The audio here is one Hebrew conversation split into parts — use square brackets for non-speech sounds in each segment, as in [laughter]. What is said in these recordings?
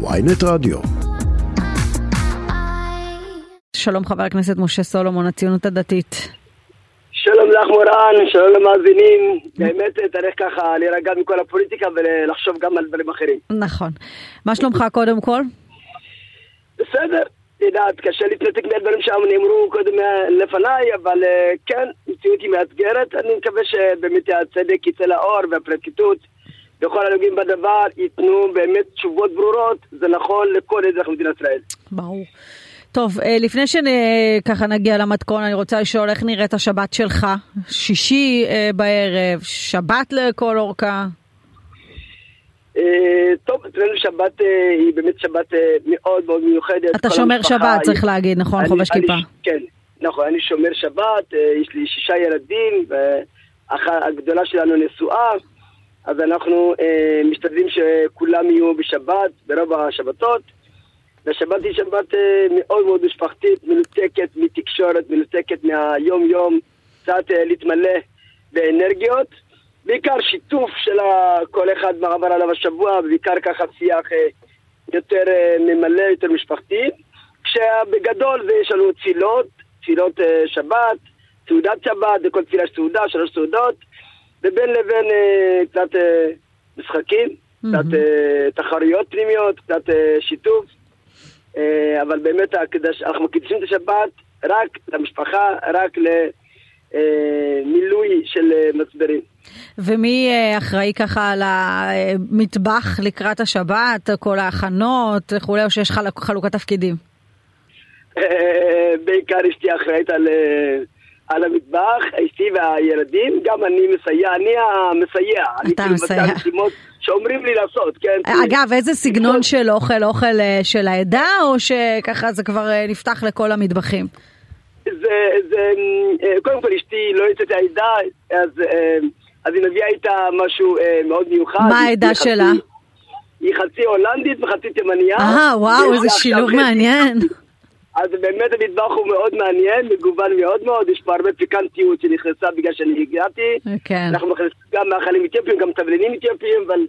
ויינט רדיו. שלום חבר הכנסת משה סולומון, הציונות הדתית. שלום לך מורן, שלום למאזינים. באמת צריך ככה להירגע מכל הפוליטיקה ולחשוב גם על דברים אחרים. נכון. מה שלומך קודם כל? בסדר. יודעת, קשה להתנתק מהדברים שם נאמרו קודם לפניי, אבל אה, כן, מציאות היא מאתגרת. אני מקווה שבאמת הצדק יצא לאור והפרקליטות וכל הנוגעים בדבר ייתנו באמת תשובות ברורות. זה נכון לכל אזרח במדינת ישראל. ברור. טוב, אה, לפני שככה נגיע למתכון, אני רוצה לשאול איך נראית השבת שלך? שישי אה, בערב, שבת לכל אורכה? טוב, אצלנו שבת היא באמת שבת מאוד מאוד מיוחדת. אתה שומר שבת, צריך להגיד, נכון? חובש כיפה. כן, נכון, אני שומר שבת, יש לי שישה ילדים, והגדולה שלנו נשואה, אז אנחנו משתדלים שכולם יהיו בשבת, ברוב השבתות. והשבת היא שבת מאוד מאוד משפחתית, מנותקת מתקשורת, מנותקת מהיום-יום, קצת להתמלא באנרגיות. בעיקר שיתוף של כל אחד מה עבר עליו השבוע, ובעיקר ככה שיח יותר ממלא, יותר משפחתי. כשבגדול זה יש לנו תפילות, תפילות שבת, סעודת שבת, וכל תפילה יש סעודה, שלוש סעודות, ובין לבין קצת משחקים, mm-hmm. קצת תחרויות פנימיות, קצת שיתוף. אבל באמת אנחנו מקדישים את השבת רק למשפחה, רק למילוי של מצברים. ומי אחראי ככה על המטבח לקראת השבת, כל ההכנות וכולי, או שיש חלוקת תפקידים? בעיקר אשתי אחראית על, על המטבח, אשתי והילדים, גם אני מסייע, אני המסייע. אתה מסייע. שאומרים לי לעשות, כן? אגב, איזה סגנון של אוכל? אוכל של העדה, או שככה זה כבר נפתח לכל המטבחים? זה, זה, קודם כל אשתי לא יוצאת העדה, אז, אז היא מביאה איתה משהו מאוד מיוחד. מה העדה שלה? היא חצי הולנדית וחצי תימניה. אה, וואו, [laughs] איזה שילוב מעניין. [laughs] אז באמת המטבח הוא מאוד מעניין, מגוון מאוד מאוד, יש פה הרבה פיקנטיות שנכנסה בגלל שאני הגעתי. כן. אנחנו מכניסים גם מאכלים אתיופיים, גם תבלינים אתיופיים, אבל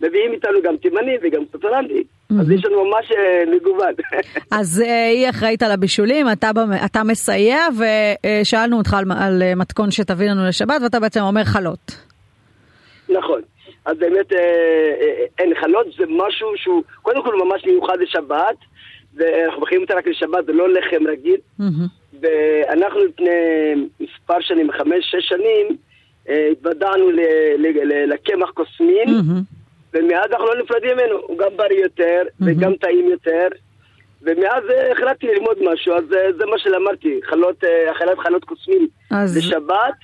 מביאים איתנו גם תימני וגם קצת הולנדי. אז יש לנו ממש מגוון. [laughs] אז היא אחראית על הבישולים, אתה, אתה מסייע, ושאלנו אותך על, על מתכון שתביא לנו לשבת, ואתה בעצם אומר חלות. נכון. אז באמת אין חלות, זה משהו שהוא קודם כל ממש מיוחד לשבת. ואנחנו מכינים אותה רק לשבת, זה לא לחם רגיל. ואנחנו לפני מספר שנים, חמש, שש שנים, התוודענו לקמח קוסמין. ומאז אנחנו לא נפרדים ממנו, הוא גם בריא יותר. וגם טעים יותר. ומאז החלטתי ללמוד משהו, אז זה מה שלמדתי, חלות, אכילת חלות קוסמין אז... לשבת.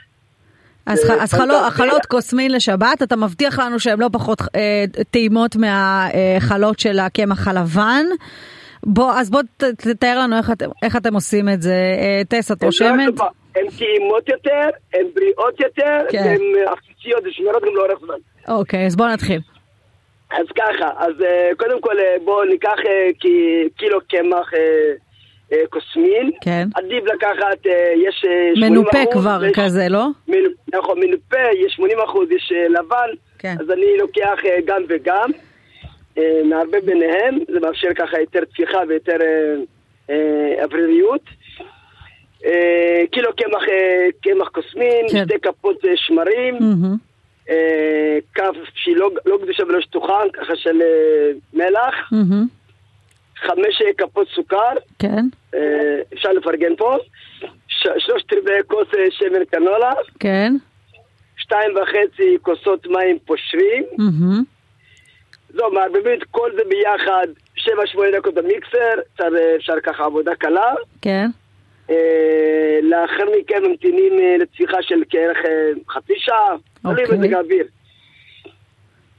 אז, אז חלו, החלות קוסמין לשבת, אתה מבטיח לנו שהן לא פחות אה, טעימות מהחלות של הקמח הלבן. בוא, אז בוא תתאר לנו איך איך אתם עושים את זה. טס, את רושמת? הן טעימות יותר, הן בריאות יותר, כן. והן עפיציות ושמרות גם לאורך זמן. אוקיי, אז בוא נתחיל. אז ככה, אז קודם כל בואו ניקח קילו קמח קוסמין. כן. עדיף לקחת, יש 80 מנופה כבר ויש, כזה, לא? נכון, מנופה, יש 80 אחוז, יש לבן. כן. אז אני לוקח גם וגם. מערבב ביניהם, זה מאפשר ככה יותר צפיחה ויותר אווריריות. קילו קמח, קמח קוסמין, כן. שתי כפות שמרים, Mm-hmm. כף שהיא לא, לא קדושה ולא שטוחה, ככה של מלח, Mm-hmm. חמש כפות סוכר, כן. אפשר לפרגן פה, שלושת רבעי כוס שמן קנולה, כן. שתיים וחצי כוסות מים פושרים, Mm-hmm. זו, מערבבים את כל זה ביחד, 7-8 דקות במיקסר, אפשר, אפשר ככה עבודה קלה. כן. אה, לאחר מכן ממתינים אה, לצפיחה של כערך אה, חצי שעה, אוקיי. מזג האוויר.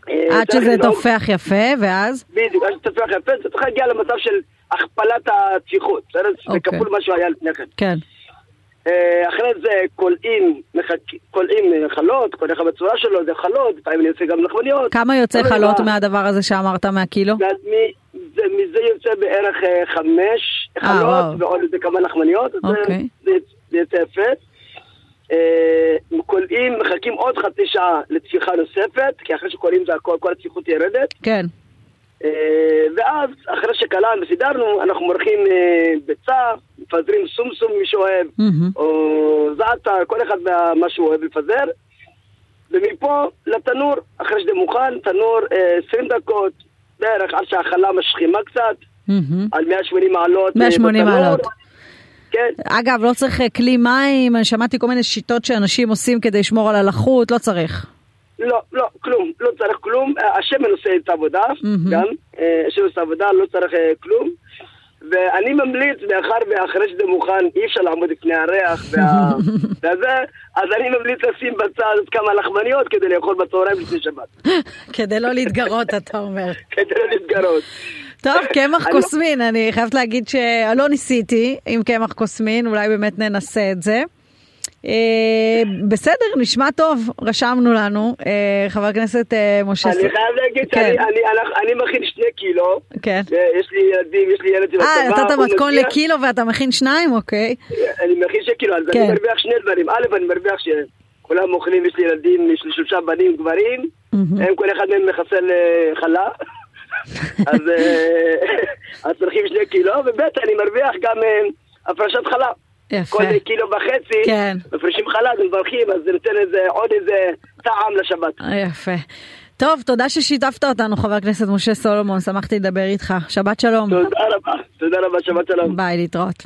אה, עד שזה תופח יפה, ואז? בדיוק, עד שתופח יפה, זה צריך להגיע למצב של הכפלת הצפיחות, בסדר? זה אוקיי. כפול מה שהיה לפני כן. כן. אה, אחרי זה קולעים, קולעים חלות, כל אחד בצורה שלו, זה חלות, לפעמים אני עושה גם לחמניות. כמה יוצא חלות מה- מהדבר הזה שאמרת מהקילו? מזה יוצא בערך אה, חמש אה. חלות ועוד איזה כמה לחמניות, זה- אוקיי. זה יוצא יפה. קולעים, מחכים עוד חצי שעה לצפיחה נוספת, כי אחרי שקולעים זה הכל, כל הצפיחות ירדת. כן. אה, ואז, אחרי שקלענו וסידרנו, אנחנו מורחים אה, ביצה, מפזרים סומסום מי שאוהב. או זעתר, כל אחד מה שהוא אוהב לפזר. ומפה לתנור, אחרי שזה מוכן, תנור אה, 20 דקות, בערך עד שהחלה משכימה קצת. על 180 מעלות. אה, 180 בתנור. מעלות. כן. אגב, לא צריך אה, כלי מים, אני שמעתי כל מיני שיטות שאנשים עושים כדי לשמור על הלחות, לא צריך. לא, לא, כלום, לא צריך כלום. אה, השמן עושה את העבודה, מהמם. גם. אה, השמן עושה עבודה, לא צריך אה, כלום. ואני ממליץ, מאחר ואחרי שזה מוכן, אי אפשר לעמוד לפני הריח [laughs] וה... וזה, אז אני ממליץ לשים בצד כמה לחמניות כדי לאכול בצהריים לפני שבת. [laughs] כדי לא להתגרות, אתה אומר. [laughs] כדי לא להתגרות. טוב, קמח קוסמין, אני חייבת להגיד שלא ניסיתי עם קמח קוסמין, אולי באמת ננסה את זה. אה, בסדר, נשמע טוב, רשמנו לנו. אה, חבר הכנסת אה, משה... אני חייב להגיד כן. שאני אני מכין שני קילו. כן. יש לי ילדים, יש לי ילד שבצבא. אה, נתת מתכון לקילו ואתה מכין שניים? אוקיי. אני מכין שני קילו, אז כן. אני מרוויח שני דברים. א', אני מרוויח שכולם אוכלים, יש לי ילדים, יש לי שלושה בנים גברים. הם כל אחד מהם מחסל חלה. [laughs] [laughs] אז צריכים שני קילו, וב', אני מרוויח גם הפרשת חלה. יפה. כל קילו וחצי, כן. מפרישים חלה, אז מברכים, אז זה נותן איזה, עוד איזה טעם לשבת. יפה. טוב, תודה ששיתפת אותנו, חבר הכנסת משה סולומון, שמחתי לדבר איתך. שבת שלום. תודה רבה, תודה רבה, שבת שלום. ביי, להתראות.